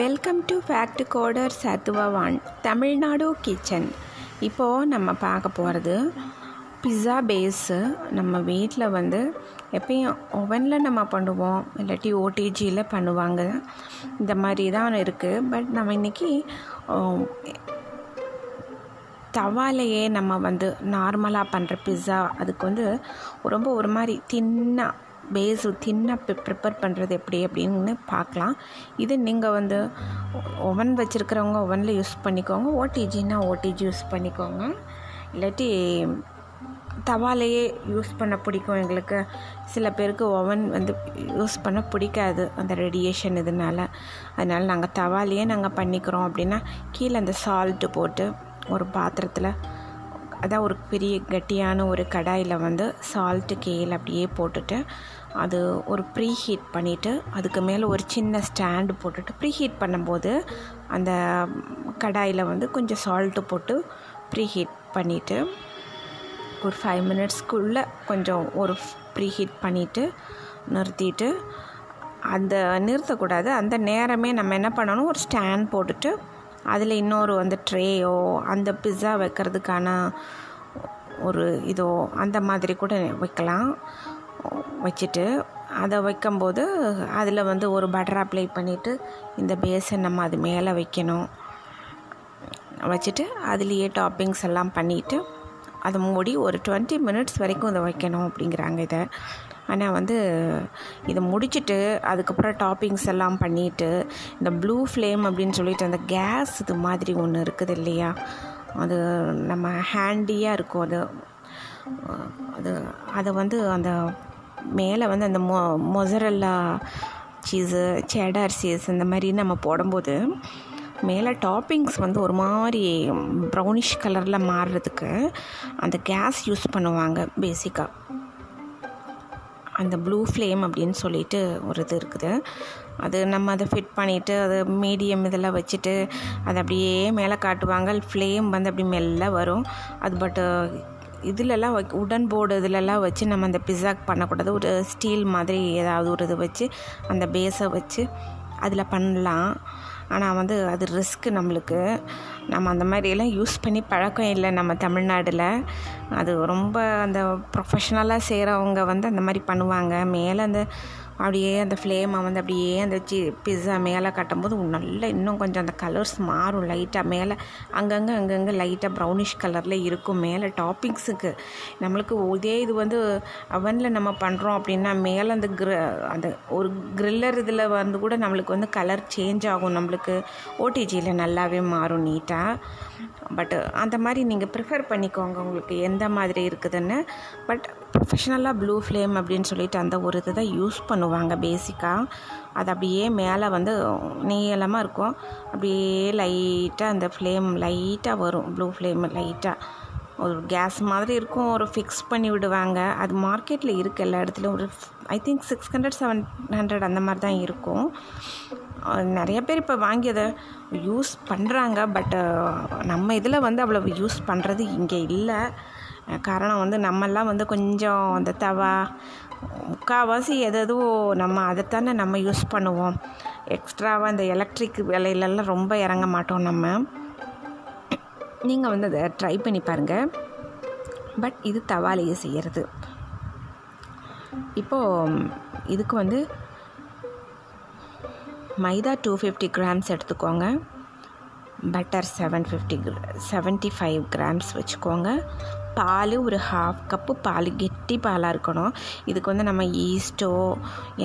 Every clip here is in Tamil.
Welcome to fact coder Sattvavaan Tamil Nadu kitchen இப்போது நம்ம பார்க்க போகிறது பிஸ்ஸா பேஸு நம்ம வீட்டில் வந்து எப்பயும் ஓவனில் நம்ம பண்ணுவோம் இல்லாட்டி ஓடிஜியில் பண்ணுவாங்க. இந்த மாதிரி தான் இருக்குது பட் நம்ம இன்றைக்கி தவாலையே நம்ம வந்து நார்மலாக பண்ணுற பிஸ்ஸா அதுக்கு வந்து ரொம்ப ஒரு மாதிரி தின்னாக பேஸு தின்னாக ப்ரிப்பேர் பண்ணுறது எப்படி அப்படின்னு பார்க்கலாம். இது நீங்கள் வந்து ஒவன் வச்சுருக்கிறவங்க ஒவனில் யூஸ் பண்ணிக்கோங்க. ஓடிஜின்னா ஓடிஜி யூஸ் பண்ணிக்கோங்க. இல்லாட்டி தவாலையே யூஸ் பண்ண பிடிக்கும் எங்களுக்கு. சில பேருக்கு ஓவன் வந்து யூஸ் பண்ண பிடிக்காது அந்த ரேடியேஷன் இதனால். அதனால் நாங்கள் தவாலையே நாங்கள் பண்ணிக்கிறோம் அப்படின்னா கீழே அந்த சால்ட்டு போட்டு ஒரு பாத்திரத்தில் அதான் ஒரு பெரிய கட்டியான ஒரு கடாயில் வந்து சால்ட்டு கீழே அப்படியே போட்டுட்டு அது ஒரு ப்ரீ ஹீட் பண்ணிவிட்டு அதுக்கு மேலே ஒரு சின்ன ஸ்டாண்டு போட்டுட்டு ப்ரீ ஹீட் பண்ணும்போது அந்த கடாயில் வந்து கொஞ்சம் சால்ட்டு போட்டு ப்ரீ ஹீட் பண்ணிவிட்டு ஒரு ஃபைவ் மினிட்ஸ்க்குள்ளே கொஞ்சம் ஒரு ப்ரீ ஹீட் பண்ணிவிட்டு நிறுத்திட்டு அந்த நிறுத்தக்கூடாது. அந்த நேரமே நம்ம என்ன பண்ணணும்? ஒரு ஸ்டாண்ட் போட்டுட்டு அதில் இன்னொரு வந்து ட்ரேயோ அந்த பிஸ்ஸா வைக்கிறதுக்கான ஒரு இதோ அந்த மாதிரி கூட வைக்கலாம். வச்சுட்டு அதை வைக்கும்போது அதில் வந்து ஒரு பட்டர் அப்ளை பண்ணிவிட்டு இந்த பேஸை நம்ம அது மேலே வைக்கணும். வச்சுட்டு அதுலேயே டாப்பிங்ஸ் எல்லாம் பண்ணிவிட்டு அதை மூடி ஒரு டுவெண்ட்டி மினிட்ஸ் வரைக்கும் இதை வைக்கணும் அப்படிங்கிறாங்க இதை. ஆனால் வந்து இதை முடிச்சுட்டு அதுக்கப்புறம் டாப்பிங்ஸ் எல்லாம் பண்ணிவிட்டு இந்த ப்ளூ ஃப்ளேம் அப்படின்னு சொல்லிட்டு அந்த கேஸ் இது மாதிரி ஒன்று இருக்குது இல்லையா? அது நம்ம ஹேண்டியாக இருக்கும். அது அது அதை வந்து அந்த மேலே வந்து அந்த மொ மொசரல்லா சீஸு செடார் சீஸ் இந்த மாதிரி நம்ம போடும்போது மேலே டாப்பிங்ஸ் வந்து ஒரு மாதிரி ப்ரௌனிஷ் கலரில் மாறுறதுக்கு அந்த கேஸ் யூஸ் பண்ணுவாங்க பேசிக்காக அந்த ப்ளூ ஃப்ளேம் அப்படின்னு சொல்லிட்டு ஒரு இது இருக்குது. அது நம்ம அதை ஃபிட் பண்ணிவிட்டு அது மீடியம் இதெல்லாம் வச்சுட்டு அதை அப்படியே மேலே காட்டுவாங்க. ஃப்ளேம் வந்து அப்படி மெல்ல வரும். அது பட்டு இதிலெல்லாம் வை உடன் போர்டு இதிலெல்லாம் வச்சு நம்ம அந்த பிஸாக் பண்ணக்கூடாது. ஒரு ஸ்டீல் மாதிரி ஏதாவது ஒரு இது வச்சு அந்த பேஸை வச்சு அதில் பண்ணலாம். ஆனால் வந்து அது ரிஸ்க்கு நம்மளுக்கு. நம்ம அந்த மாதிரியெல்லாம் யூஸ் பண்ணி பழக்கம் இல்லை நம்ம தமிழ்நாட்டில் அது ரொம்ப அந்த ப்ரொஃபஷ்னலாக செய்கிறவங்க வந்து அந்த மாதிரி பண்ணுவாங்க. மேலே அந்த அப்படியே அந்த ஃப்ளேமை வந்து அப்படியே அந்த சி பிஸ்ஸா மேலே கட்டும்போது நல்லா இன்னும் கொஞ்சம் அந்த கலர்ஸ் மாறும் லைட்டாக மேலே அங்கங்கே அங்கங்கே லைட்டாக ப்ரௌனிஷ் கலரில் இருக்கும். மேலே டாப்பிங்ஸுக்கு நம்மளுக்கு இதே இது வந்து அவனில் நம்ம பண்ணுறோம் அப்படின்னா மேலே அந்த கிர அந்த ஒரு க்ரில்லர் இதில் வந்து கூட நம்மளுக்கு வந்து கலர் சேஞ்ச் ஆகும். நம்மளுக்கு ஓடிஜியில் நல்லாவே மாறும் நீட்டாக பட் அந்த மாதிரி நீங்கள் ப்ரிஃபர் பண்ணிக்கோங்க. உங்களுக்கு எந்த மாதிரி இருக்குதுன்னு. பட் ப்ரொஃபஷ்னலாக ப்ளூ ஃப்ளேம் அப்படின்னு சொல்லிட்டு அந்த ஒரு இது தான் யூஸ் பண்ணுவாங்க பேசிக்காக அது அப்படியே மேலே வந்து நீளமாக இருக்கும். அப்படியே லைட்டாக அந்த ஃப்ளேம் லைட்டாக வரும். ப்ளூ ஃப்ளேம் லைட்டாக ஒரு கேஸ் மாதிரி இருக்கும். ஒரு ஃபிக்ஸ் பண்ணி விடுவாங்க. அது மார்க்கெட்டில் இருக்குது எல்லா இடத்துலையும். ஒரு I think six hundred seven hundred அந்த மாதிரி தான் இருக்கும். நிறைய பேர் இப்போ வாங்கி அதை யூஸ் பண்ணுறாங்க பட் நம்ம இதில் வந்து அவ்வளோ யூஸ் பண்ணுறது இங்கே இல்லை. காரணம் வந்து நம்மெல்லாம் வந்து கொஞ்சம் அந்த தவா முக்கால்வாசி எதோ நம்ம அதைத்தானே நம்ம யூஸ் பண்ணுவோம். எக்ஸ்ட்ராவாக அந்த எலக்ட்ரிக் வேலையிலலாம் ரொம்ப இறங்க மாட்டோம் நம்ம. நீங்கள் வந்து அதை ட்ரை பண்ணி பாருங்கள் பட் இது தவாலையே செய்கிறது இப்போது இதுக்கு வந்து மைதா டூ ஃபிஃப்டி கிராம்ஸ் எடுத்துக்கோங்க. Butter seven fifty seventy five grams வச்சுக்கோங்க. பால் ஒரு ஹாஃப் கப்பு பால் கெட்டி பாலாக இருக்கணும். இதுக்கு வந்து நம்ம ஈஸ்ட்டோ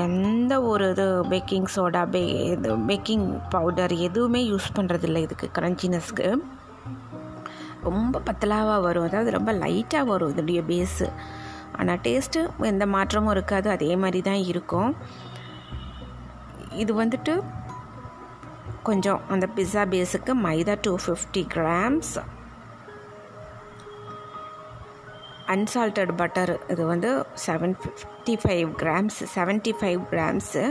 எந்த ஒரு இது பேக்கிங் சோடா பே இது பேக்கிங் பவுடர் எதுவுமே யூஸ் பண்ணுறதில்ல இதுக்கு க்ரன்ச்சினஸ்க்கு ரொம்ப பத்தலாவாக வரும். அதாவது ரொம்ப லைட்டாக வரும் இதோடைய பேஸு ஆனால் டேஸ்ட்டு எந்த மாற்றமும் இருக்காது. அதே மாதிரி தான் இருக்கும். இது வந்துட்டு கொஞ்சம் அந்த பிஸ்ஸா பேஸுக்கு மைதா two fifty grams unsalted butter இது வந்து seven fifty five grams seventy five grams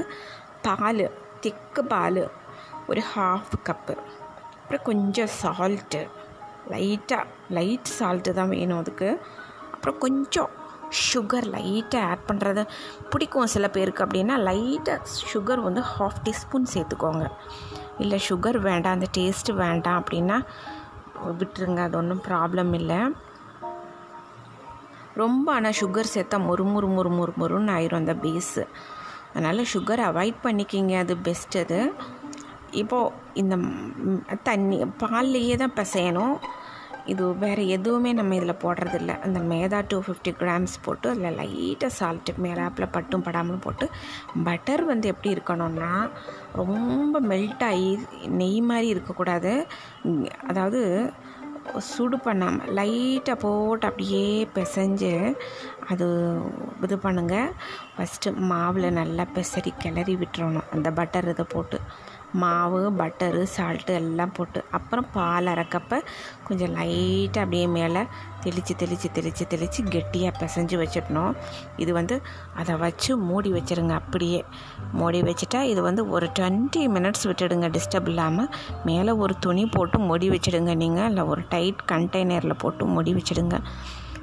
பால் திக்கு பால் ஒரு ஹாஃப் கப்பு அப்புறம் கொஞ்சம் சால்ட்டு லைட்டாக லைட் சால்ட்டு தான் வேணும் அதுக்கு. அப்புறம் கொஞ்சம் சுகர் லைட்டாக ஆட் பண்ணுறது பிடிக்கும் சில பேருக்கு அப்படின்னா லைட்டாக சுகர் வந்து ஹாஃப் டீஸ்பூன் சேர்த்துக்கோங்க. இல்லை சுகர் வேண்டாம் அந்த டேஸ்ட்டு வேண்டாம் அப்படின்னா விட்டுருங்க அது ஒன்றும் ப்ராப்ளம் இல்லை. ரொம்ப ஆனால் சுகர் சேர்த்தா மொறு முறு மொறு மொறு ஆயிரும் அந்த பேஸு அதனால் சுகர் அவாய்ட் பண்ணிக்கிங்க அது பெஸ்ட் அது. இப்போது இந்த தண்ணி பால்லையே தான் பிசையணும். இது வேறு எதுவுமே நம்ம இதில் போடுறதில்ல. அந்த மேதா டூ ஃபிஃப்டி கிராம்ஸ் போட்டு அதில் லைட்டாக சால்ட்டு மேலாப்பில் பட்டும் படாமலும் போட்டு பட்டர் வந்து எப்படி இருக்கணும்னா ரொம்ப மெல்ட் ஆகி நெய் மாதிரி இருக்கக்கூடாது. அதாவது சுடு பண்ணாமல் லைட்டாக போட்டு அப்படியே பிசைஞ்சு அது இது பண்ணுங்கள் ஃபஸ்ட்டு மாவில் நல்லா பிசறி கிளறி விட்டுறணும். அந்த பட்டர் இதை போட்டு. மாவு பட்டரு சால்ட்டு எல்லாம் போட்டு அப்புறம் பால் அரைக்கப்ப கொஞ்சம் லைட்டாக அப்படியே மேலே தெளித்து தெளித்து தெளித்து தெளித்து கெட்டியாக பிசைஞ்சு வச்சிடணும். இது வந்து அதை வச்சு மூடி வச்சிருங்க அப்படியே. மூடி வச்சுட்டா இது வந்து ஒரு டுவெண்ட்டி மினிட்ஸ் விட்டுடுங்க டிஸ்டர்ப் இல்லாமல் மேலே ஒரு துணி போட்டு மூடி வச்சிடுங்க நீங்கள் இல்லை ஒரு டைட் கண்டெய்னரில் போட்டு மூடி வச்சிடுங்க.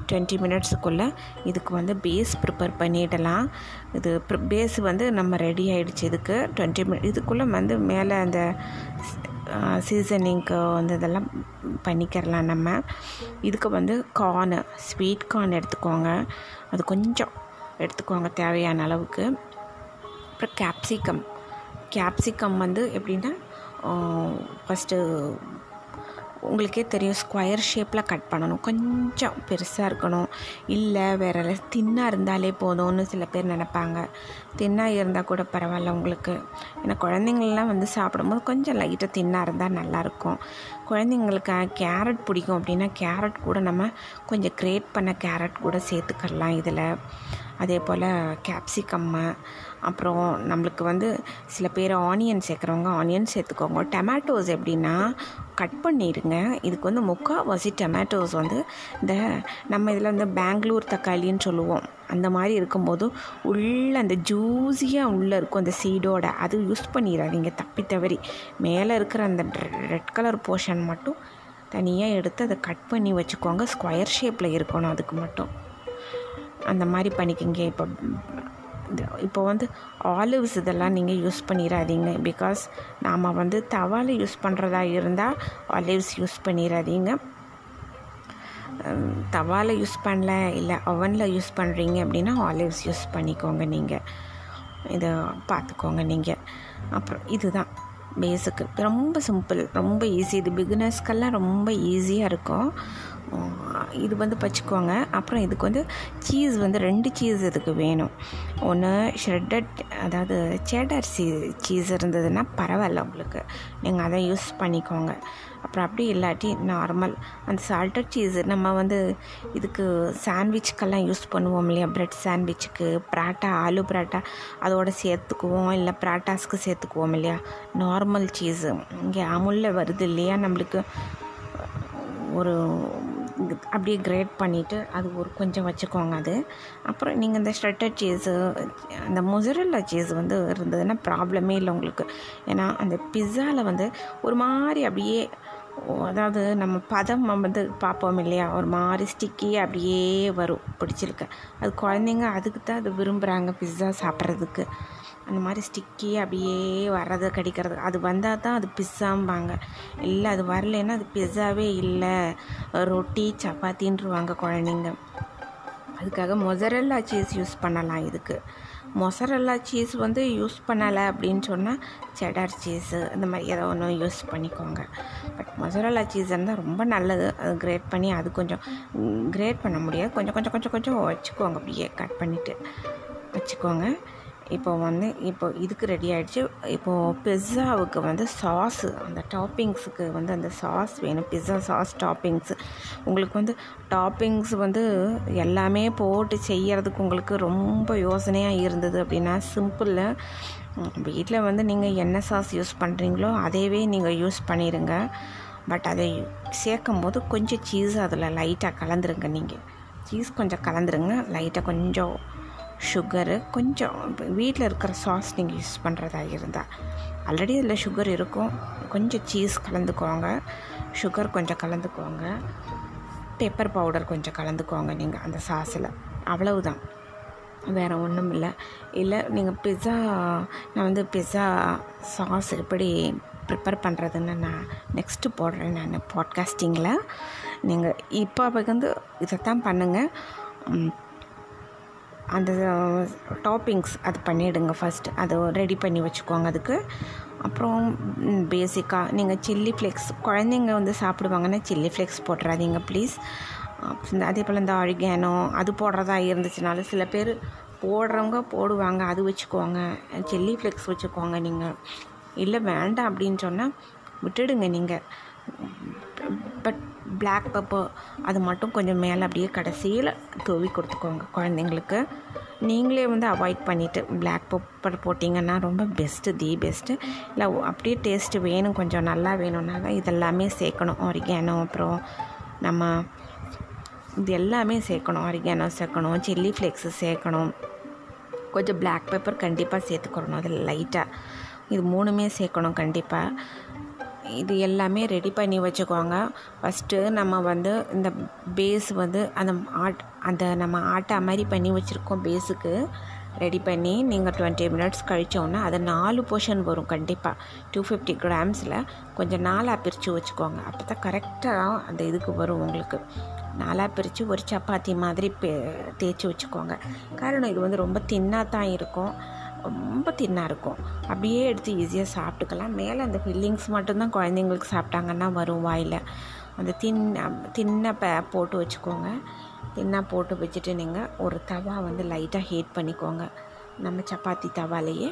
டுவெண்ட்டி மினிட்ஸுக்குள்ளே இதுக்கு வந்து பேஸ் ப்ரிப்பேர் பண்ணிடலாம். இது பேஸ் வந்து நம்ம ரெடி ஆகிடுச்சு இதுக்கு. டுவெண்ட்டி மினிட் இதுக்குள்ளே வந்து மேலே அந்த சீசனிங்க்கு வந்து இதெல்லாம் பண்ணிக்கிறலாம் நம்ம. இதுக்கு வந்து கார்னு ஸ்வீட் கார்ன் எடுத்துக்கோங்க. அது கொஞ்சம் எடுத்துக்கோங்க தேவையான அளவுக்கு. அப்புறம் கேப்சிகம் கேப்சிகம் வந்து எப்படின்னா ஃபஸ்ட்டு உங்களுக்கே தெரியும் ஸ்கொயர் ஷேப்பில் கட் பண்ணணும். கொஞ்சம் பெருசாக இருக்கணும். இல்லை வேறு தின்னாக இருந்தாலே போதும்னு சில பேர் நினைப்பாங்க. தின்னாக இருந்தால் கூட பரவாயில்ல உங்களுக்கு. ஏன்னா குழந்தைங்கள்லாம் வந்து சாப்பிடும்போது கொஞ்சம் லைட்டாக தின்னாக இருந்தால் நல்லாயிருக்கும். குழந்தைங்களுக்கு கேரட் பிடிக்கும் அப்படின்னா கேரட் கூட நம்ம கொஞ்சம் கிரேட் பண்ண கேரட் கூட சேர்த்துக்கலாம் இதில். அதே போல் கேப்சிகம்மு அப்புறம் நம்மளுக்கு வந்து சில பேர் ஆனியன் சேர்க்குறவங்க ஆனியன் சேர்த்துக்கோங்க. டொமேட்டோஸ் எப்படின்னா கட் பண்ணிடுங்க இதுக்கு வந்து முக்கால்வாசி டொமேட்டோஸ் வந்து இந்த நம்ம இதில் வந்து பெங்களூர் தக்காளின்னு சொல்லுவோம். அந்த மாதிரி இருக்கும்போது உள்ள அந்த ஜூஸியாக உள்ளே இருக்கும் அந்த சீடோட அது யூஸ் பண்ணிடாதீங்க தப்பி தவறி. மேலே இருக்கிற அந்த ரெட் கலர் போர்ஷன் மட்டும் தனியாக எடுத்து அதை கட் பண்ணி வச்சுக்கோங்க. ஸ்கொயர் ஷேப்பில் இருக்கணும் அதுக்கு மட்டும். அந்த மாதிரி பண்ணிக்கோங்க. இப்போ இப்போ வந்து ஆலிவ்ஸ் இதெல்லாம் நீங்கள் யூஸ் பண்ணிடாதீங்க பிகாஸ் நாம் வந்து தவாவில் யூஸ் பண்ணுறதா இருந்தால் ஆலிவ்ஸ் யூஸ் பண்ணிடாதீங்க ஹம், தவாவில் யூஸ் பண்ணல இல்லை அவனில் யூஸ் பண்ணுறீங்க அப்படின்னா ஆலிவ்ஸ் யூஸ் பண்ணிக்கோங்க நீங்கள் இதை பார்த்துக்கோங்க நீங்கள் அப்புறம் இதுதான் பேஸுக்கு ரொம்ப சிம்பிள் ரொம்ப ஈஸி இது பிகினர்ஸ்க்கெல்லாம் ரொம்ப ஈஸியாக இருக்கும். இது வந்து வச்சுக்கோங்க அப்புறம் இதுக்கு வந்து சீஸ் வந்து ரெண்டு சீஸ் இதுக்கு வேணும். ஒன்று ஷ்ரெட்டட் அதாவது சேடர் சீ சீஸ் இருந்ததுன்னா பரவாயில்ல உங்களுக்கு. நீங்கள் அதை யூஸ் பண்ணிக்கோங்க. அப்புறம் அப்படி இல்லாட்டி நார்மல் அந்த சால்டட் சீஸ் நம்ம வந்து இதுக்கு சாண்ட்விச்சுக்கெல்லாம் யூஸ் பண்ணுவோம் இல்லையா? ப்ரெட் சாண்ட்விச்சுக்கு பராட்டா ஆலு பராட்டா அதோட சேர்த்துக்குவோம். இல்லை பராட்டாஸ்க்கு சேர்த்துக்குவோம் இல்லையா? நார்மல் சீஸு இங்கே அமுலில் வருது இல்லையா? நம்மளுக்கு ஒரு அப்படியே கிரேட் பண்ணிவிட்டு அது ஒரு கொஞ்சம் வச்சுக்கோங்க அது. அப்புறம் நீங்கள் இந்த ஷ்ரெட்டட் சீஸு அந்த மொசரல்லா சீஸ் வந்து இருந்ததுன்னா ப்ராப்ளமே இல்லை உங்களுக்கு. ஏன்னா அந்த பிஸ்ஸாவில் வந்து ஒரு மாதிரி அப்படியே அதாவது நம்ம பதம் வந்து பார்ப்போம் இல்லையா? ஒரு மாதிரி ஸ்டிக்கி அப்படியே வரும் பிடிச்சிருக்கு. அது குழந்தைங்க அதுக்கு தான் அது விரும்புகிறாங்க பிஸ்ஸா சாப்பிட்றதுக்கு. அந்த மாதிரி ஸ்டிக்கி அப்படியே வர்றது கடிக்கிறது. அது வந்தால் தான் அது பிஸ்ஸாம்பாங்க இல்லை அது வரலைன்னா அது பிஸ்ஸாவே இல்லை. ரொட்டி சப்பாத்தின்றுவாங்க குழந்தைங்க. அதுக்காக மொசரல்லா சீஸ் யூஸ் பண்ணலாம் இதுக்கு. மொசரல்லா சீஸ் வந்து யூஸ் பண்ணலை அப்படின்னு சொன்னால் செடார் சீஸு இந்த மாதிரி ஏதோ ஒன்று யூஸ் பண்ணிக்கோங்க. பட் மொசரல்லா சீஸ் இருந்தால் ரொம்ப நல்லது. அது கிரேட் பண்ணி அது கொஞ்சம் கிரேட் பண்ண முடியாது. கொஞ்சம் கொஞ்சம் கொஞ்சம் கொஞ்சம் வச்சுக்கோங்க. அப்படியே கட் பண்ணிவிட்டு வச்சுக்கோங்க. இப்போ வந்து இப்போ இதுக்கு ரெடி ஆகிடுச்சு இப்போது பிஸ்ஸாவுக்கு வந்து சாஸு அந்த டாப்பிங்ஸுக்கு வந்து அந்த சாஸ் வேணும். பிஸ்ஸா சாஸ் டாப்பிங்ஸு உங்களுக்கு வந்து டாப்பிங்ஸ் வந்து எல்லாமே போட்டு செய்யறதுக்கு உங்களுக்கு ரொம்ப யோசனையாக இருந்தது அப்படின்னா சிம்பிளில் வீட்டில் வந்து நீங்கள் என்ன சாஸ் யூஸ் பண்ணுறீங்களோ அதையவே நீங்கள் யூஸ் பண்ணிடுங்க பட் அதை சேர்க்கும் போது கொஞ்சம் சீஸ் அதில் லைட்டாக கலந்துருங்க நீங்கள் சீஸ் கொஞ்சம் கலந்துருங்க லைட்டாக கொஞ்சம் சுகரு கொஞ்சம் வீட்டில் இருக்கிற சாஸ் நீங்கள் யூஸ் பண்ணுறதா இருந்தால் ஆல்ரெடி அதில் சுகர் இருக்கும். கொஞ்சம் சீஸ் கலந்துக்கோங்க. சுகர் கொஞ்சம் கலந்துக்கோங்க. பெப்பர் பவுடர் கொஞ்சம் கலந்துக்கோங்க நீங்கள் அந்த சாஸில் அவ்வளவுதான். வேறு ஒன்றும் இல்லை. இல்லை நீங்கள் பிஸ்ஸா நான் வந்து பிஸ்ஸா சாஸ் எப்படி ப்ரிப்பேர் பண்ணுறதுன்னு நான் நெக்ஸ்ட்டு போடுறேன் நான் பாட்காஸ்டிங்கில் நீங்கள் இப்போ வந்து இதைத்தான் பண்ணுங்கள் அந்த டாப்பிங்ஸ் அது பண்ணிவிடுங்க ஃபஸ்ட்டு அதை ரெடி பண்ணி வச்சுக்கோங்க அதுக்கு. அப்புறம் பேசிக்காக நீங்கள் சில்லி ஃப்ளேக்ஸ் குழந்தைங்க வந்து சாப்பிடுவாங்கன்னா சில்லி ஃப்ளேக்ஸ் போட்டுறாதீங்க ப்ளீஸ் அதே போல் இந்த ஆரிகானோ அது போடுறதா இருந்துச்சுனாலும் சில பேர் போடுறவங்க போடுவாங்க அது வச்சுக்கோங்க. சில்லி ஃப்ளேக்ஸ் வச்சுக்கோங்க நீங்கள் இல்லை வேண்டாம் அப்படின்னு சொன்னால் விட்டுடுங்க நீங்கள் பட் பிளாக் பெப்பர் அது மட்டும் கொஞ்சம் மேலே அப்படியே கடைசியில் தூவி கொடுத்துக்கோங்க குழந்தைங்களுக்கு. நீங்களே வந்து அவாய்ட் பண்ணிவிட்டு பிளாக் பெப்பர் போட்டிங்கன்னா ரொம்ப பெஸ்ட்டு தி பெஸ்ட்டு இல்லை அப்படியே டேஸ்ட்டு வேணும் கொஞ்சம் நல்லா வேணும்னா தான் இதெல்லாமே சேர்க்கணும். ஆரிகானோ அப்புறம் நம்ம இது எல்லாமே சேர்க்கணும். ஆரிகானோ சேர்க்கணும் சில்லி ஃப்ளேக்ஸு சேர்க்கணும். கொஞ்சம் பிளாக் பெப்பர் கண்டிப்பாக சேர்த்துக்கிறணும் அதில் லைட்டாக இது மூணுமே சேர்க்கணும் கண்டிப்பாக இது எல்லாமே ரெடி பண்ணி வச்சுக்கோங்க ஃபஸ்ட்டு நம்ம வந்து இந்த பேஸ் வந்து அந்த ஆட் அந்த நம்ம ஆட்டா மாதிரி பண்ணி வச்சுருக்கோம் பேஸுக்கு ரெடி பண்ணி நீங்கள் டுவெண்ட்டி மினிட்ஸ் கழித்தோன்னா அது நாலு போர்ஷன் வரும் கண்டிப்பாக டூ ஃபிஃப்டி கிராம்ஸில் கொஞ்சம் நாலாக பிரித்து வச்சுக்கோங்க அப்போ தான் கரெக்டாக அந்த இதுக்கு வரும் உங்களுக்கு. நாலாக பிரித்து ஒரு சப்பாத்தி மாதிரி பே தேய்ச்சி வச்சுக்கோங்க காரணம் இது வந்து ரொம்ப தின்னாக தான் இருக்கும். ரொம்ப தின்னாக இருக்கும். அப்படியே எடுத்து ஈஸியாக சாப்பிட்டுக்கலாம். மேலே அந்த ஃபில்லிங்ஸ் மட்டும்தான் குழந்தைங்களுக்கு சாப்பிட்டாங்கன்னா வரும் வாயில். அந்த தின் தின்ன ப போட்டு வச்சுக்கோங்க. தின்னாக போட்டு வச்சுட்டு நீங்கள் ஒரு தவா வந்து லைட்டாக ஹீட் பண்ணிக்கோங்க. நம்ம சப்பாத்தி தவாலேயே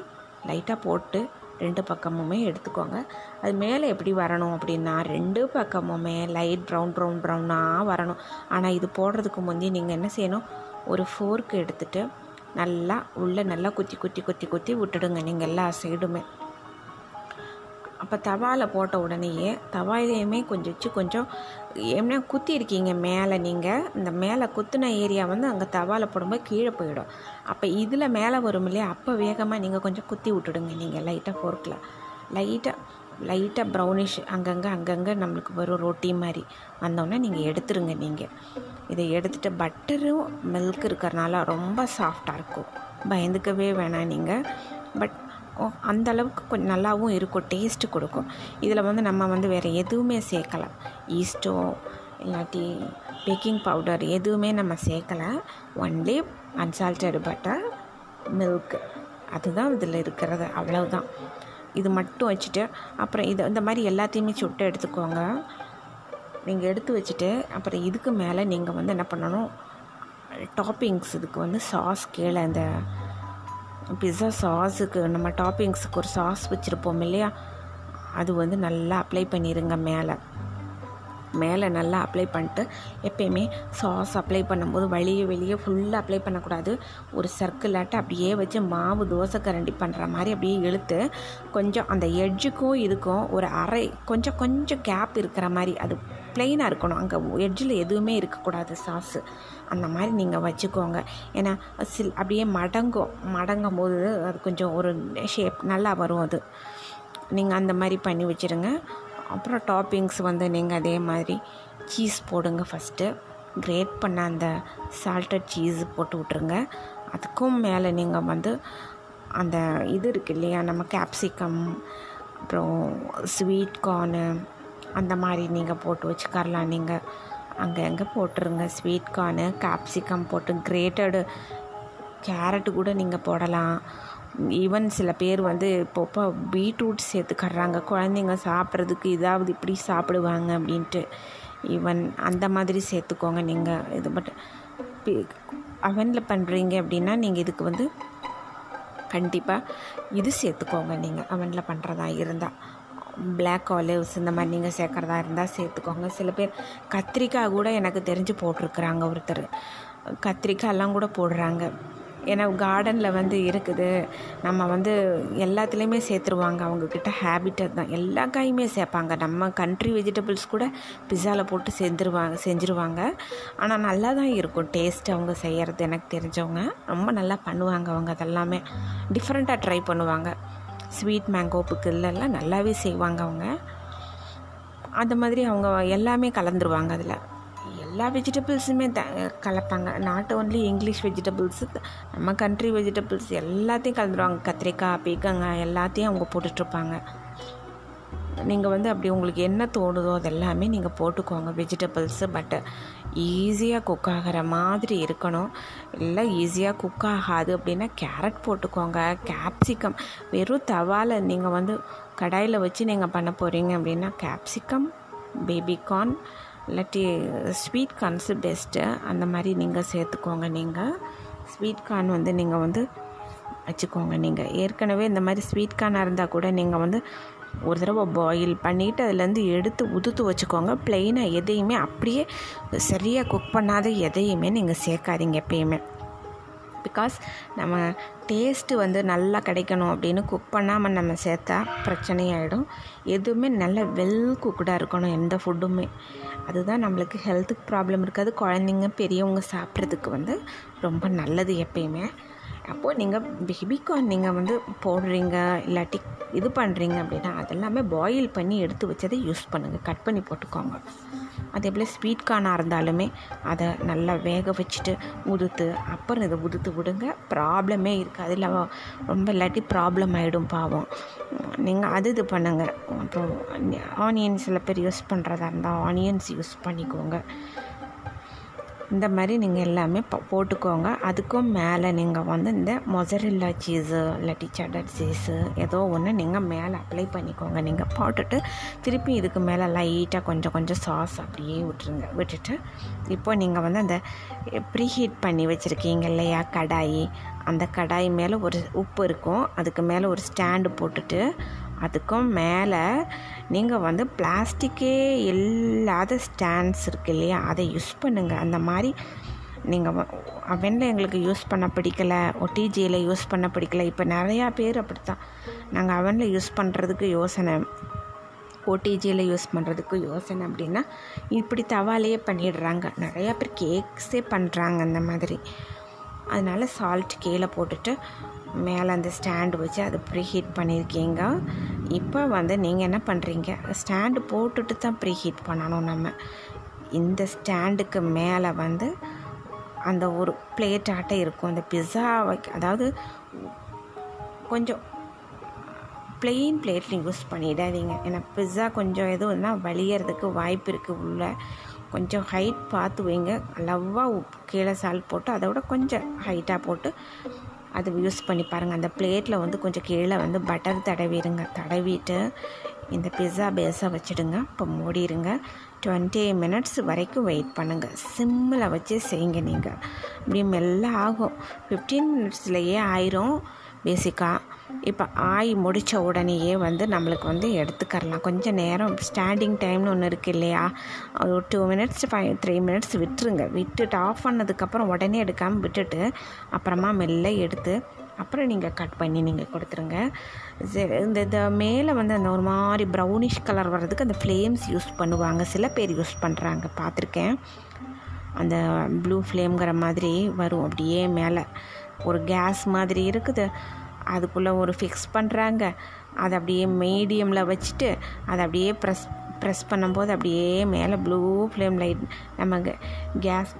லைட்டாக போட்டு ரெண்டு பக்கமுமே எடுத்துக்கோங்க. அது மேலே எப்படி வரணும் அப்படின்னா ரெண்டு பக்கமுமே லைட் ப்ரௌன் ப்ரௌன் ப்ரௌனாக வரணும். ஆனால் இது போடுறதுக்கு முந்தைய நீங்கள் என்ன செய்யணும்? ஒரு ஃபோர்க் எடுத்துகிட்டு நல்லா உள்ளே நல்லா குத்தி குத்தி குத்தி குத்தி விட்டுடுங்க நீங்கள் எல்லா சைடுமே. அப்போ தவாவில் போட்ட உடனேயே தவாயிலையுமே கொஞ்சம் வச்சு கொஞ்சம் என்ன குத்தி இருக்கீங்க மேலே நீங்கள். இந்த மேலே குத்துன ஏரியா வந்து அங்கே தவாவில் போடும்போது கீழே போயிடும். அப்போ இதில் மேலே வரும் இல்லையா? அப்போ வேகமாக நீங்கள் கொஞ்சம் குத்தி விட்டுடுங்க நீங்கள் லைட்டாக ஃபோர்க்கில். லைட்டாக லைட்டாக ப்ரௌனிஷ் அங்கங்கே அங்கங்கே நம்மளுக்கு வரும் ரொட்டி மாதிரி. வந்தோடனே நீங்கள் எடுத்துருங்க நீங்கள் இதை எடுத்துகிட்டு பட்டரும் மில்க் இருக்கிறனால ரொம்ப சாஃப்டாக இருக்கும். பயந்துக்கவே வேணாம் நீங்கள் பட் அந்த அளவுக்கு கொஞ்சம் நல்லாவும் இருக்கும் டேஸ்ட்டு கொடுக்கும். இதில் வந்து நம்ம வந்து வேறு எதுவுமே சேர்க்கலாம். ஈஸ்டோ இல்லாட்டி பேக்கிங் பவுடர் எதுவுமே நம்ம சேர்க்கலை. ஒன்லி அன்சால்டட் பட்டர் மில்க் அதுதான் இதில் இருக்கிறது அவ்வளவுதான். இது மட்டும் வச்சுட்டு அப்புறம் இதை இந்த மாதிரி எல்லாத்தையுமே சுட்டு எடுத்துக்கோங்க. நீங்கள் எடுத்து வச்சுட்டு அப்புறம் இதுக்கு மேலே நீங்கள் வந்து என்ன பண்ணணும்? டாப்பிங்ஸ் இதுக்கு வந்து சாஸ் கீழே இந்த பிஸ்ஸா சாஸுக்கு நம்ம டாப்பிங்ஸுக்கு ஒரு சாஸ் வச்சுருப்போம் இல்லையா? அது வந்து நல்லா அப்ளை பண்ணிடுங்க மேலே. மேலே நல்லா அப்ளை பண்ணிட்டு எப்பயுமே சாஸ் அப்ளை பண்ணும்போது வழியே வெளியே ஃபுல்லாக அப்ளை பண்ணக்கூடாது. ஒரு சர்க்கிளாட்ட அப்படியே வச்சு மாவு தோசை கரண்டி பண்ணுற மாதிரி அப்படியே இழுத்து கொஞ்சம் அந்த எட்ஜுக்கும் இதுக்கும் ஒரு அரை கொஞ்சம் கொஞ்சம் கேப் இருக்கிற மாதிரி அது ப்ளெயினாக இருக்கணும். அங்கே எட்ஜில் எதுவுமே இருக்கக்கூடாது சாஸு அந்த மாதிரி நீங்கள் வச்சுக்கோங்க. ஏன்னா சில் அப்படியே மடங்கும். மடங்கும் போது அது கொஞ்சம் ஒரு ஷேப் நல்லா வரும் அது. நீங்கள் அந்த மாதிரி பண்ணி வச்சுருங்க. அப்புறம் டாப்பிங்ஸ் வந்து நீங்கள் அதே மாதிரி சீஸ் போடுங்க ஃபஸ்ட்டு கிரேட் பண்ண அந்த சால்ட்டட் சீஸ் போட்டு விட்ருங்க அதுக்கும் மேலே நீங்கள் வந்து அந்த இது இருக்கு இல்லையா நம்ம கேப்சிகம் அப்புறம் ஸ்வீட் கார்னு அந்த மாதிரி நீங்கள் போட்டு வச்சுக்கரலாம் நீங்கள் அங்கே எங்கே போட்டுருங்க? ஸ்வீட் கார்னு கேப்சிகம் போட்டு கிரேட்டடு கேரட்டு கூட நீங்கள் போடலாம். ஈவன் சில பேர் வந்து இப்போ இப்போ பீட்ரூட் சேர்த்துக்கறாங்க. குழந்தைங்க சாப்பிட்றதுக்கு இதாவது இப்படி சாப்பிடுவாங்க அப்படின்ட்டு. ஈவன் அந்த மாதிரி சேர்த்துக்கோங்க நீங்கள் இது பட் அவனில் பண்ணுறீங்க அப்படின்னா நீங்கள் இதுக்கு வந்து கண்டிப்பாக இது சேர்த்துக்கோங்க நீங்கள் அவனில் பண்ணுறதா இருந்தால் பிளாக் ஆலிவ்ஸ் இந்த மாதிரி நீங்கள் சேர்க்குறதா இருந்தால் சேர்த்துக்கோங்க. சில பேர் கத்திரிக்காய் கூட எனக்கு தெரிஞ்சு போட்டிருக்குறாங்க ஒருத்தர். கத்திரிக்காயெல்லாம் கூட போடுறாங்க. ஏன்னா கார்டனில் வந்து இருக்குது. நம்ம வந்து எல்லாத்துலேயுமே சேர்த்துருவாங்க. அவங்கக்கிட்ட ஹேபிட் தான் எல்லா காயுமே சேர்ப்பாங்க. நம்ம கண்ட்ரி வெஜிடபிள்ஸ் கூட பிஸாவில் போட்டு செஞ்சுருவாங்க செஞ்சுருவாங்க. ஆனால் நல்லா தான் இருக்கும். டேஸ்ட் அவங்க செய்கிறது எனக்கு தெரிஞ்சவங்க. ரொம்ப நல்லா பண்ணுவாங்க அவங்க அதெல்லாமே. டிஃப்ரெண்ட்டாக ட்ரை பண்ணுவாங்க. ஸ்வீட் மேங்கோ பிக்கில்லாம் நல்லாவே செய்வாங்க அவங்க. அந்த மாதிரி அவங்க எல்லாமே கலந்துருவாங்க அதில். எல்லா வெஜிடபிள்ஸுமே த கலப்பாங்க. நாட் ஓன்லி இங்கிலீஷ் வெஜிடபிள்ஸு நம்ம கண்ட்ரி வெஜிடபிள்ஸ் எல்லாத்தையும் கலந்துருவாங்க. கத்திரிக்காய் பீக்கங்காய் எல்லாத்தையும் அவங்க போட்டுட்ருப்பாங்க. நீங்கள் வந்து அப்படி உங்களுக்கு என்ன தோணுதோ அதெல்லாமே நீங்கள் போட்டுக்கோங்க வெஜிடபிள்ஸு பட் ஈஸியாக குக் ஆகிற மாதிரி இருக்கணும். இல்லை ஈஸியாக குக் ஆகாது அப்படின்னா கேரட் போட்டுக்கோங்க. கேப்சிகம் வெறும் தவாவில் நீங்கள் வந்து கடாயில் வச்சு நீங்கள் பண்ண போகிறீங்க அப்படின்னா கேப்சிகம் பேபிகார்ன் இல்லாட்டி ஸ்வீட் கார்ன்ஸு பெஸ்ட்டு அந்த மாதிரி நீங்கள் சேர்த்துக்கோங்க நீங்கள் ஸ்வீட் கார்ன் வந்து நீங்கள் வந்து வச்சுக்கோங்க நீங்கள் ஏற்கனவே இந்த மாதிரி ஸ்வீட் கார்னாக இருந்தால் கூட நீங்கள் வந்து ஒரு தடவை பாயில் பண்ணிவிட்டு அதுலேருந்து எடுத்து உதுத்து வச்சுக்கோங்க. ப்ளெயினாக எதையுமே அப்படியே சரியாக குக் பண்ணாத எதையுமே நீங்கள் சேர்க்காதீங்க எப்பயுமே. பிகாஸ் நம்ம டேஸ்ட்டு வந்து நல்லா கிடைக்கணும் அப்படின்னு குக் பண்ணாமல் நம்ம சேர்த்தா பிரச்சனையாயிடும். எதுவுமே நல்ல வெல் குக்குடாக இருக்கணும் எந்த ஃபுட்டுமே அதுதான் நம்மளுக்கு ஹெல்த்துக்கு ப்ராப்ளம் இருக்காது. குழந்தைங்க பெரியவங்க சாப்பிட்றதுக்கு வந்து ரொம்ப நல்லது எப்பயுமே. அப்போது நீங்கள் பேபிகார்ன் நீங்கள் வந்து போடுறீங்க இல்லாட்டி இது பண்ணுறீங்க அப்படின்னா அதெல்லாமே பாயில் பண்ணி எடுத்து வச்சதை யூஸ் பண்ணுங்கள் கட் பண்ணி போட்டுக்கோங்க. அதே போல் ஸ்வீட் கார்னாக இருந்தாலுமே அதை நல்லா வேக வச்சுட்டு உதுத்து அப்புறம் இதை உதுத்து விடுங்க. ப்ராப்ளமே இருக்காது. இல்லை ரொம்ப இல்லாட்டி ப்ராப்ளம் ஆகிடும் பாவம். நீங்கள் அது இது பண்ணுங்கள் அப்புறம் ஆனியன் சில பேர் யூஸ் பண்ணுறதா இருந்தால் ஆனியன்ஸ் யூஸ் பண்ணிக்கோங்க. இந்த மாதிரி நீங்கள் எல்லாமே போட்டுக்கோங்க. அதுக்கும் மேலே நீங்கள் வந்து இந்த மொசரில்லா சீஸு இல்லாட்டி சடர் சீஸு ஏதோ ஒன்று நீங்கள் மேலே அப்ளை பண்ணிக்கோங்க. நீங்கள் போட்டுட்டு திருப்பி இதுக்கு மேலே லைட்டாக கொஞ்சம் கொஞ்சம் சாஸ் அப்படியே விட்டுருங்க. விட்டுட்டு இப்போ நீங்கள் வந்து அந்த ப்ரீஹீட் பண்ணி வச்சுருக்கீங்க இல்லையா கடாயி? அந்த கடாய் மேலே ஒரு உப்பு இருக்கும். அதுக்கு மேலே ஒரு ஸ்டாண்டு போட்டுட்டு அதுக்கும் மேலே நீங்கள் வந்து பிளாஸ்டிக்கே இல்லாத ஸ்டாண்ட்ஸ் இருக்குது இல்லையா? அதை யூஸ் பண்ணுங்கள் அந்த மாதிரி நீங்கள் அவனில் எங்களுக்கு யூஸ் பண்ண பிடிக்கல. ஒட்டிஜியில் யூஸ் பண்ண பிடிக்கல. இப்போ நிறையா பேர் அப்படி தான் நாங்கள் அவனில் யூஸ் பண்ணுறதுக்கு யோசனை. ஓடிஜியில் யூஸ் பண்ணுறதுக்கு யோசனை அப்படின்னா இப்படி தவாலேயே பண்ணிடுறாங்க. நிறையா பேர் கேக்ஸே பண்ணுறாங்க அந்த மாதிரி. அதனால் சால்ட் கீழே போட்டுட்டு மேலே அந்த ஸ்டாண்டு வச்சு அதை ப்ரீஹீட் பண்ணியிருக்கீங்க. இப்போ வந்து நீங்கள் என்ன பண்ணுறீங்க ஸ்டாண்டு போட்டுட்டு தான் ப்ரீஹீட் பண்ணணும் நம்ம. இந்த ஸ்டாண்டுக்கு மேலே வந்து அந்த ஒரு பிளேட் ஆட்டை இருக்கும். அந்த பிஸ்ஸா வைக்க அதாவது கொஞ்சம் பிளெயின் பிளேட்டில் யூஸ் பண்ணிடாதீங்க. ஏன்னா பிஸ்ஸா கொஞ்சம் எதுவும்னா வலியறதுக்கு வாய்ப்பு இருக்குது உள்ள. கொஞ்சம் ஹைட் பார்த்து வைங்க. லவ்வாக கீழே சால்ட் போட்டு அதை விட கொஞ்சம் ஹைட்டாக போட்டு அது யூஸ் பண்ணி பாருங்கள் அந்த பிளேட்டில் வந்து கொஞ்சம் கீழே வந்து பட்டர் தடவிடுங்க. தடவிட்டு இந்த பிஸ்ஸா பேஸை வச்சுடுங்க. இப்போ மூடிடுங்க. டுவெண்ட்டி மினிட்ஸ் வரைக்கும் வெயிட் பண்ணுங்கள் சிம்மில் வச்சு செய்யுங்க நீங்கள் இப்படி மெல்ல ஆகும். ஃபிஃப்டீன் மினிட்ஸ்லையே ஆயிரும். பேசிக்காக இப்போ ஆய் முடித்த உடனேயே வந்து நம்மளுக்கு வந்து எடுத்துக்கரலாம் கொஞ்சம் நேரம் ஸ்டாண்டிங் டைம்னு ஒன்று இருக்குது இல்லையா? ஒரு two minutes five three minutes விட்டுருங்க. விட்டுட்டு ஆஃப் பண்ணதுக்கப்புறம் உடனே எடுக்காமல் விட்டுட்டு அப்புறமா மெல்ல எடுத்து அப்புறம் நீங்கள் கட் பண்ணி நீங்கள் கொடுத்துருங்க. இந்த இந்த மேலே வந்து அந்த ஒரு மாதிரி ப்ரௌனிஷ் கலர் வர்றதுக்கு அந்த ஃப்ளேம்ஸ் யூஸ் பண்ணுவாங்க. சில பேர் யூஸ் பண்ணுறாங்க பார்த்துருக்கேன். அந்த ப்ளூ ஃப்ளேம்ங்கிற மாதிரி வரும். அப்படியே மேலே. ஒரு கேஸ் மாதிரி இருக்குது. அதுக்குள்ளே ஒரு ஃபிக்ஸ் பண்ணுறாங்க அதை அப்படியே மீடியமில் வச்சுட்டு அதை அப்படியே ப்ரெஸ் ப்ரெஸ் பண்ணும்போது அப்படியே மேலே ப்ளூ ஃப்ளேம் லைட் நம்ம கேஸ்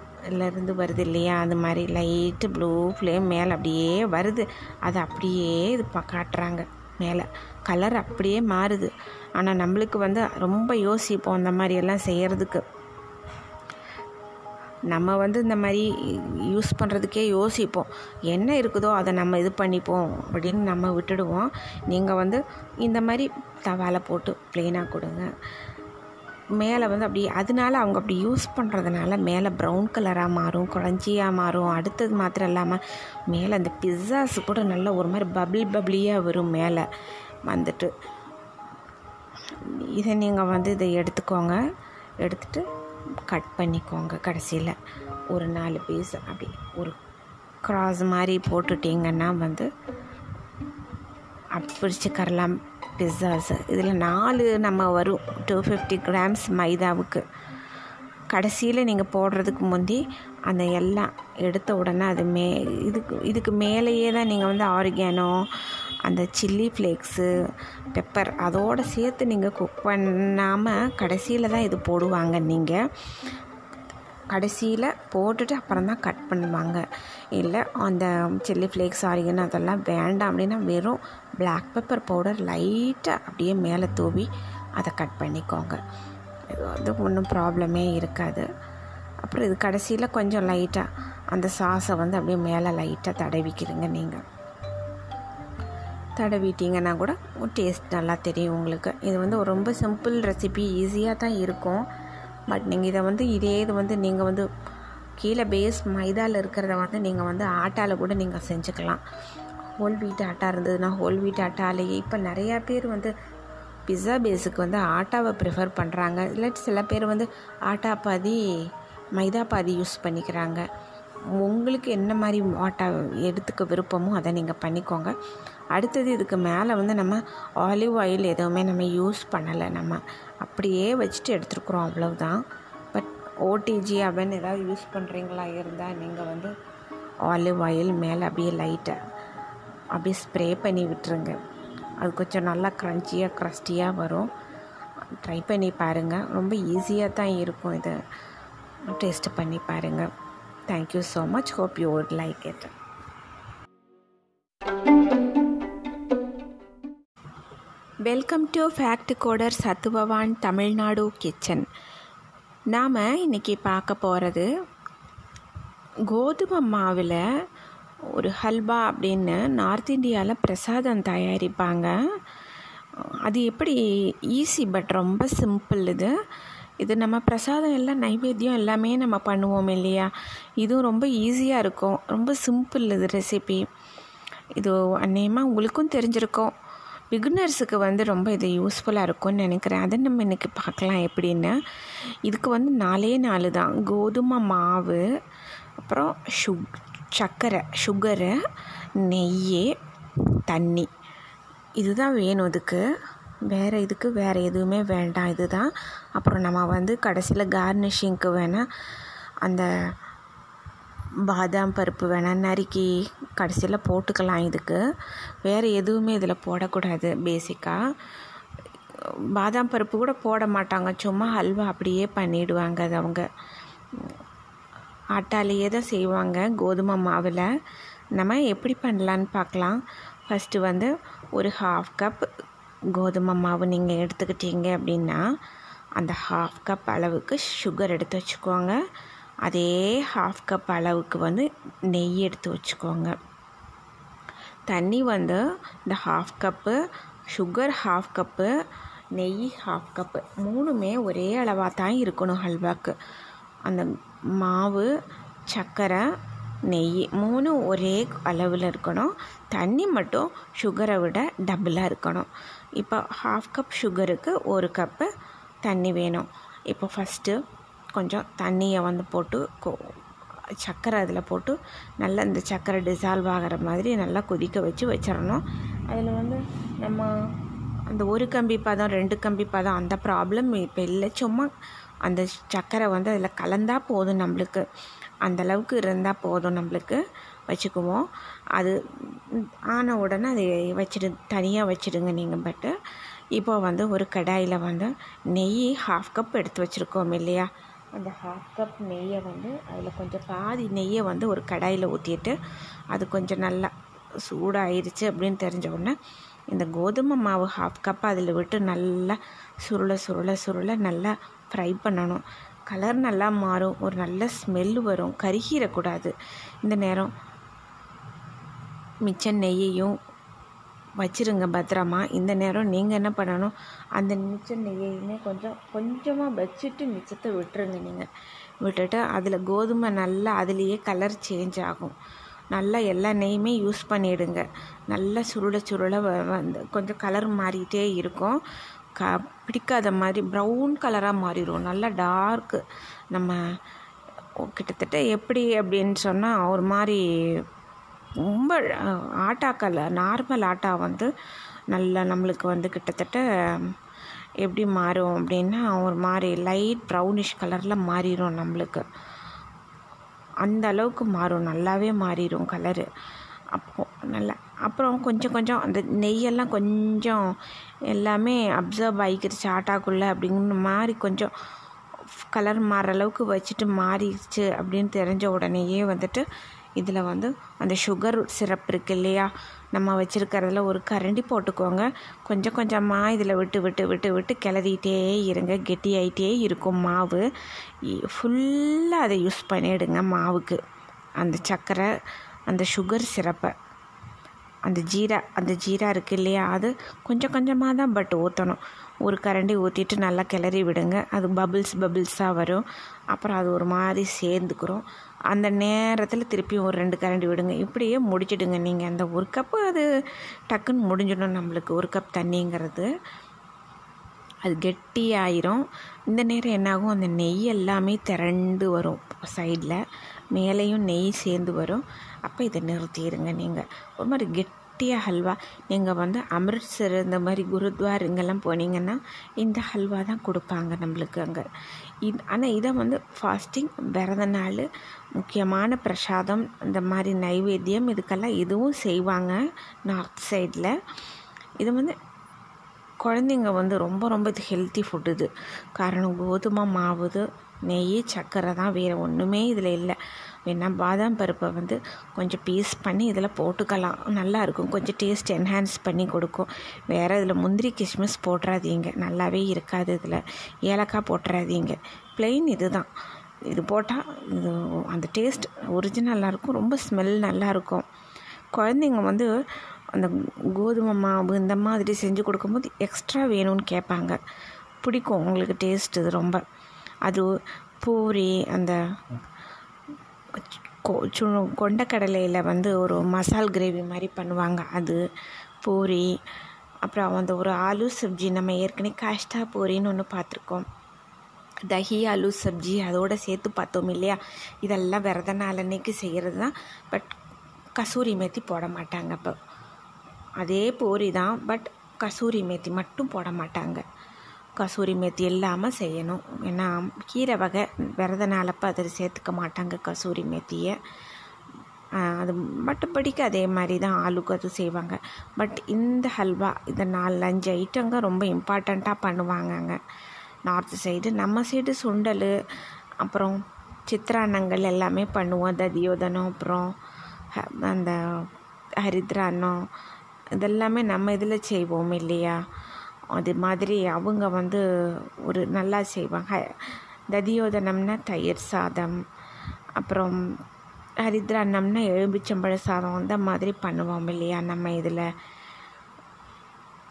இருந்து வருது இல்லையா? அது மாதிரி லைட்டு ப்ளூ ஃப்ளேம் மேலே அப்படியே வருது. அதை அப்படியே இது காட்டுறாங்க. மேலே கலர் அப்படியே மாறுது. ஆனால் நம்மளுக்கு வந்து ரொம்ப யோசிப்போம் அந்த மாதிரியெல்லாம் செய்கிறதுக்கு நம்ம வந்து இந்த மாதிரி யூஸ் பண்ணுறதுக்கே யோசிப்போம். என்ன இருக்குதோ அதை நம்ம இது பண்ணிப்போம் அப்படின்னு நம்ம விட்டுடுவோம். நீங்கள் வந்து இந்த மாதிரி தவாலை போட்டு ப்ளெயினாக கொடுங்க. மேலே வந்து அப்படி அதனால அவங்க அப்படி யூஸ் பண்ணுறதுனால மேலே ப்ரௌன் கலராக மாறும் குழஞ்சியாக மாறும். அடுத்தது மாத்திரம் இல்லாமல் மேலே அந்த பிஸ்ஸாஸ் கூட நல்ல ஒரு மாதிரி பப்ளி பப்ளியாக வரும் மேலே. வந்துட்டு இதை நீங்கள் வந்து இதை எடுத்துக்கோங்க. எடுத்துகிட்டு கட் பண்ணிக்கோங்க கடைசியில். ஒரு நாலு பீஸ் அப்படி ஒரு க்ராஸ் மாதிரி போட்டுட்டிங்கன்னா வந்து பிடிச்சிக்கரலாம் பிஸ்ஸாஸ் இதில் நாலு நம்ம வரும். டூ ஃபிஃப்டி கிராம்ஸ் மைதாவுக்கு. கடைசியில் நீங்கள் போடுறதுக்கு முந்தி அந்த எல்லாம் எடுத்த உடனே அது மே இதுக்கு இதுக்கு மேலேயே தான் நீங்கள் வந்து ஆர்கானோ அந்த சில்லி ஃப்ளேக்ஸு பெப்பர் அதோடு சேர்த்து நீங்கள் குக் பண்ணாமல் கடைசியில் தான் இது போடுவாங்க நீங்கள் கடைசியில் போட்டுட்டு அப்புறம் தான் கட் பண்ணுவாங்க. இல்லை அந்த சில்லி ஃப்ளேக்ஸ் ஆரிகன் அதெல்லாம் வேண்டாம் அப்படின்னா வெறும் பிளாக் பெப்பர் பவுடர் லைட்டாக அப்படியே மேலே தூவி அதை கட் பண்ணிக்கோங்க. இது வந்து ஒன்றும் ப்ராப்ளமே இருக்காது. அப்புறம் இது கடைசியில் கொஞ்சம் லைட்டாக அந்த சாஸை வந்து அப்படியே மேலே லைட்டாக தடவிக்கிறீங்க நீங்கள் தடவிட்டிங்கன்னா கூட டேஸ்ட் நல்லா தெரியும் உங்களுக்கு. இது வந்து ஒரு ரொம்ப சிம்பிள் ரெசிபி ஈஸியாக தான் இருக்கும். பட் நீங்கள் இதை வந்து இதே இது வந்து நீங்கள் வந்து கீழே பேஸ் மைதாவில் இருக்கிறத வந்து நீங்கள் வந்து ஆட்டாவில் கூட நீங்கள் செஞ்சுக்கலாம். ஹோல் வீட் ஆட்டா இருந்ததுன்னா ஹோல் வீட் ஆட்டாலேயே இப்போ நிறையா பேர் வந்து பிஸ்ஸா பேஸுக்கு வந்து ஆட்டாவை ப்ரிஃபர் பண்ணுறாங்க இல்லாட்டி சில பேர் வந்து ஆட்டா பாதி மைதா பாதி யூஸ் பண்ணிக்கிறாங்க. உங்களுக்கு என்ன மாதிரி வாட்டை எடுத்துக்க விருப்பமோ அதை நீங்கள் பண்ணிக்கோங்க. அடுத்தது இதுக்கு மேலே வந்து நம்ம ஆலிவ் ஆயில் எதுவுமே நம்ம யூஸ் பண்ணலை. நம்ம அப்படியே வச்சுட்டு எடுத்துருக்குறோம். அவ்வளவுதான். பட் ஓடிஜி அவன் ஏதாவது யூஸ் பண்ணுறீங்களா இருந்தால் நீங்கள் வந்து ஆலிவ் ஆயில் மேலே அப்படியே லைட்டாக அப்படியே ஸ்ப்ரே பண்ணி விட்டுருங்க. அது கொஞ்சம் நல்லா க்ரன்ச்சியாக க்ரஸ்டியாக வரும். ட்ரை பண்ணி பாருங்கள் ரொம்ப ஈஸியாக தான் இருக்கும் இதை. டேஸ்ட் பண்ணி பாருங்கள் thank you so much hope you would like it welcome to fact coder Sattvavaan Tamil Nadu kitchen நாம் இன்றைக்கி பார்க்க போகிறது கோதுமை மாவில் ஒரு ஹல்வா அப்படின்னு நார்த் இந்தியாவில் பிரசாதம் தயாரிப்பாங்க. அது எப்படி ஈஸி பட் ரொம்ப சிம்பிள் இது. இது நம்ம பிரசாதம் எல்லாம் நைவேத்தியம் எல்லாமே நம்ம பண்ணுவோம் இல்லையா? இதுவும் ரொம்ப ஈஸியாக இருக்கும். ரொம்ப சிம்பிள் இது ரெசிபி இது அநேகமாக உங்களுக்கும் தெரிஞ்சிருக்கும். பிகினர்ஸுக்கு வந்து ரொம்ப இது யூஸ்ஃபுல்லாக இருக்கும்னு நினைக்கிறேன். அதை நம்ம இன்றைக்கி பார்க்கலாம் எப்படின்னு. இதுக்கு வந்து நாலே நாலு தான். கோதுமை மாவு அப்புறம் சுக் சர்க்கரை சுகரு நெய் தண்ணி. இதுதான் வேணும் இதுக்கு. வேறு இதுக்கு வேறு எதுவுமே வேண்டாம். இதுதான் அப்புறம் நம்ம வந்து கடைசியில் கார்னிஷிங்க்கு வேணால் அந்த பாதாம் பருப்பு வேணால் நறுக்கி கடைசியில் போட்டுக்கலாம் இதுக்கு. வேறு எதுவுமே இதில் போடக்கூடாது பேசிக்காக பாதாம் பருப்பு கூட போட மாட்டாங்க சும்மா ஹல்வா அப்படியே பண்ணிவிடுவாங்க அது அவங்க. ஆட்டாலேயே தான் செய்வாங்க கோதுமை மாவில். நம்ம எப்படி பண்ணலான்னு பார்க்கலாம். ஃபஸ்ட்டு வந்து ஒரு ஹாஃப் கப் கோதுமை மாவு நீங்கள் எடுத்துக்கிட்டீங்க அப்படின்னா அந்த ஹாஃப் கப் அளவுக்கு சுகர் எடுத்து வச்சுக்கோங்க. அதே ஹாஃப் கப் அளவுக்கு வந்து நெய் எடுத்து வச்சுக்கோங்க. தண்ணி வந்து இந்த half cup sugar half cup நெய் ஹாஃப் கப்பு மூணுமே ஒரே அளவாக தான் இருக்கணும் ஹல்வாக்கு அந்த மாவு சர்க்கரை நெய் மூணும் ஒரே அளவில் இருக்கணும். தண்ணி மட்டும் சுகரை விட டபுளாக இருக்கணும். இப்போ ஹாஃப் கப் சுகருக்கு ஒரு கப்பு தண்ணி வேணும். இப்போ ஃபஸ்ட்டு கொஞ்சம் தண்ணியை வந்து போட்டு கொ சர்க்கரை அதில் போட்டு நல்லா இந்த சர்க்கரை டிசால்வ் ஆகிற மாதிரி நல்லா கொதிக்க வச்சு வச்சிடணும். அதில் வந்து நம்ம அந்த ஒரு கம்பி பதம் ரெண்டு கம்பி பதம் அந்த ப்ராப்ளம் இப்போ இல்லை. சும்மா அந்த சர்க்கரை வந்து அதில் கலந்தால் போதும் நம்மளுக்கு. அந்தளவுக்கு இருந்தால் போதும் நம்மளுக்கு. வச்சுக்குவோம். அது ஆன உடனே அதை வச்சிடு தனியாக வச்சுடுங்க நீங்கள் பட்டு. இப்போ வந்து ஒரு கடாயில் வந்து நெய் ஹாஃப் கப் எடுத்து வச்சுருக்கோம் இல்லையா? அந்த ஹாஃப் கப் நெய்யை வந்து அதில் கொஞ்சம் பாதி நெய்யை வந்து ஒரு கடாயில் ஊற்றிட்டு அது கொஞ்சம் நல்லா சூடாயிருச்சு அப்படின்னு தெரிஞ்ச உடனே இந்த கோதுமை மாவு ஹாஃப் கப் அதில் விட்டு நல்லா சுருள சுருள சுருளை நல்லா ஃப்ரை பண்ணணும். கலர் நல்லா மாறும். ஒரு நல்ல ஸ்மெல் வரும். கருகிடக்கூடாது இந்த நேரம் மிச்ச நெய்யையும் வச்சிருங்க பத்திரமா. இந்த நேரம் நீங்கள் என்ன பண்ணணும்? அந்த மிச்சம் நெய்யையுமே கொஞ்சம் கொஞ்சமாக வச்சுட்டு மிச்சத்தை விட்டுருங்க நீங்கள் விட்டுட்டு அதில் கோதுமை நல்லா அதுலேயே கலர் சேஞ்ச் ஆகும். நல்லா எல்லா நெய்யுமே யூஸ் பண்ணிவிடுங்க நல்லா சுருள சுருள வந்து கொஞ்சம் கலர் மாறிட்டே இருக்கும். க பிடிக்காத மாதிரி ப்ரௌன் கலராக மாறிடும் நல்லா டார்க்கு நம்ம கிட்டத்தட்ட எப்படி அப்படின்னு சொன்னால் ஒரு மாதிரி ரொம்ப ஆட்டாக்கல்ல. நார்மல் ஆட்டா வந்து நல்லா நம்மளுக்கு வந்து கிட்டத்தட்ட எப்படி மாறும் அப்படின்னா ஒரு மாதிரி லைட் ப்ரௌனிஷ் கலரில் மாறிடும் நம்மளுக்கு. அந்த அளவுக்கு மாறும். நல்லாவே மாறிடும் கலரு. அப்போ நல்லா அப்புறம் கொஞ்சம் கொஞ்சம் அந்த நெய்யெல்லாம் கொஞ்சம் எல்லாமே அப்சர்வ் ஆகிக்கிருச்சு ஆட்டாக்குள்ளே அப்படிங்கிற மாதிரி கொஞ்சம் கலர் மாறுற அளவுக்கு வச்சுட்டு மாறிடுச்சு அப்படின்னு தெரிஞ்ச உடனேயே வந்துட்டு இதில் வந்து அந்த சுகர் சிரப் இருக்கு இல்லையா? நம்ம வச்சுருக்கிறதுல ஒரு கரண்டி போட்டுக்கோங்க. கொஞ்சம் கொஞ்சமாக இதில் விட்டு விட்டு விட்டு விட்டு கிளறிட்டே இருங்க. கெட்டியாயிட்டே இருக்கும் மாவு. ஃபுல்லாக அதை யூஸ் பண்ணிவிடுங்க மாவுக்கு. அந்த சர்க்கரை அந்த சுகர் சிரப்பை அந்த ஜீரா அந்த ஜீரா இருக்குது இல்லையா? அது கொஞ்சம் கொஞ்சமாக தான் பட் ஊற்றணும் ஒரு கரண்டி ஊற்றிட்டு நல்லா கிளறி விடுங்க. அது பபிள்ஸ் பபிள்ஸாக வரும். அப்புறம் அது ஒரு மாதிரி சேர்ந்துக்கிறோம். அந்த நேரத்தில் திருப்பியும் ஒரு ரெண்டு கரண்டி விடுங்க. இப்படியே முடிச்சிடுங்க நீங்கள் அந்த ஒரு கப்பு அது டக்குன்னு முடிஞ்சிடும் நம்மளுக்கு. ஒரு கப் தண்ணிங்கிறது. அது கெட்டியாயிரும். இந்த நேரம் என்னாகும்? அந்த நெய் எல்லாமே திரண்டு வரும் சைடில் மேலேயும் நெய் சேர்ந்து வரும். அப்போ இதை நிறுத்திடுங்க நீங்கள் ஒரு மாதிரி கெட்டியாக ஹல்வா. நீங்கள் வந்து அமிர்த்சர் இந்த மாதிரி குருத்வார் இங்கெல்லாம் போனீங்கன்னா இந்த ஹல்வா தான் கொடுப்பாங்க நம்மளுக்கு அங்கே. இது ஆனால் இதை வந்து ஃபாஸ்டிங் பிறந்த நாள் முக்கியமான பிரசாதம் இந்த மாதிரி நைவேத்தியம் இதுக்கெல்லாம் இதுவும் செய்வாங்க நார்த் சைடில் இது வந்து குழந்தைங்க வந்து ரொம்ப ரொம்ப இது ஹெல்த்தி ஃபுட் இது. காரணம் கோதுமை மாவுது நெய் சர்க்கரை தான் வேறு ஒன்றுமே இதில் இல்லை. வேணால் பாதாம் பருப்பை வந்து கொஞ்சம் பீஸ் பண்ணி இதில் போட்டுக்கலாம். நல்லாயிருக்கும் கொஞ்சம் டேஸ்ட் என்ஹான்ஸ் பண்ணி கொடுக்கும். வேறு இதில் முந்திரி கிஷ்மிஸ் போட்டுறாதீங்க. நல்லாவே இருக்காது இதில். ஏலக்காய் போட்டுறாதீங்க. ப்ளெயின் இது தான். இது போட்டால் இது அந்த டேஸ்ட் ஒரிஜினலாக இருக்கும். ரொம்ப ஸ்மெல் நல்லாயிருக்கும் குழந்தைங்க வந்து அந்த கோதுமை மாவு இந்த மாதிரி செஞ்சு கொடுக்கும்போது எக்ஸ்ட்ரா வேணும்னு கேட்பாங்க. பிடிக்கும் உங்களுக்கு டேஸ்ட் இது ரொம்ப. அது பூரி அந்த சு கொண்டக்கடலையில் வந்து ஒரு மசால் கிரேவி மாதிரி பண்ணுவாங்க. அது பூரி அப்புறம் அந்த ஒரு ஆலு சப்ஜி நம்ம ஏற்கனவே காஷ்டா பூரின்னு ஒன்று பார்த்துருக்கோம். தஹி ஆலு சப்ஜி அதோடு சேர்த்து பார்த்தோம் இல்லையா? இதெல்லாம் விரத நாள் அன்னைக்கு செய்கிறது தான் பட் கசூரி மேத்தி போட மாட்டாங்க அப்போ. அதே பூரி தான் பட் கசூரி மேத்தி மட்டும் போட மாட்டாங்க. கசூரி மேத்தி இல்லாமல் செய்யணும். ஏன்னா கீரை வகை விரத நாளப்போ அதில் சேர்த்துக்க மாட்டாங்க கசூரி மேத்தியை. அது மற்றபடிக்கு அதே மாதிரி தான் ஆளுக்கு அது செய்வாங்க. பட் இந்த ஹல்வா இந்த நாலு அஞ்சு ஐட்டங்க ரொம்ப இம்பார்ட்டண்ட்டாக பண்ணுவாங்கங்க. நார்த் சைடு நம்ம சைடு சுண்டல் அப்புறம் சித்திரான்னங்கள் எல்லாமே பண்ணுவோம். ததியோதனம் அப்புறம் அந்த ஹரித்ரான்னம் இதெல்லாமே நம்ம இதில் செய்வோம் இல்லையா? அது மாதிரி அவங்க வந்து ஒரு நல்லா செய்வாங்க. ததியோதனம்னா தயிர் சாதம் அப்புறம் ஹரித்ரான்னம்னா எலும்பிச்சம்பழ சாதம் அந்த மாதிரி பண்ணுவோம் இல்லையா நம்ம இதில்?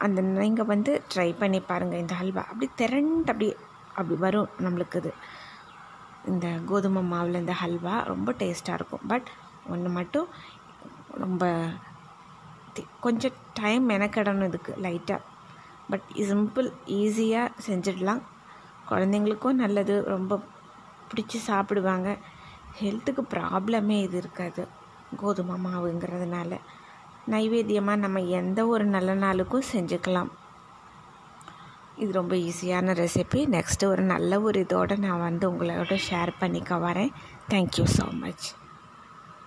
அந்த நீங்கள் வந்து ட்ரை பண்ணி பாருங்கள் இந்த ஹல்வா அப்படி திரண்டு அப்படி அப்படி வரும் நம்மளுக்கு இது இந்த கோதுமை மாவில் இந்த ஹல்வா ரொம்ப டேஸ்ட்டாக இருக்கும். பட் ஒன்று மட்டும் ரொம்ப கொஞ்சம் டைம் மெனக்கிடணும் இதுக்கு லைட்டாக பட் சிம்பிள் ஈஸியாக செஞ்சிடலாம். குழந்தைங்களுக்கும் நல்லது. ரொம்ப பிடிச்சி சாப்பிடுவாங்க. ஹெல்த்துக்கு ப்ராப்ளமே இது இருக்காது. கோதுமை மாவுங்கிறதுனால. நைவேத்தியமாக நம்ம எந்த ஒரு நல்ல நாளுக்கும் செஞ்சுக்கலாம். இது ரொம்ப ஈஸியான ரெசிபி நெக்ஸ்ட்டு ஒரு நல்ல ஒரு இதோடு நான் வந்து உங்களோட ஷேர் பண்ணிக்க வரேன். Thank you so much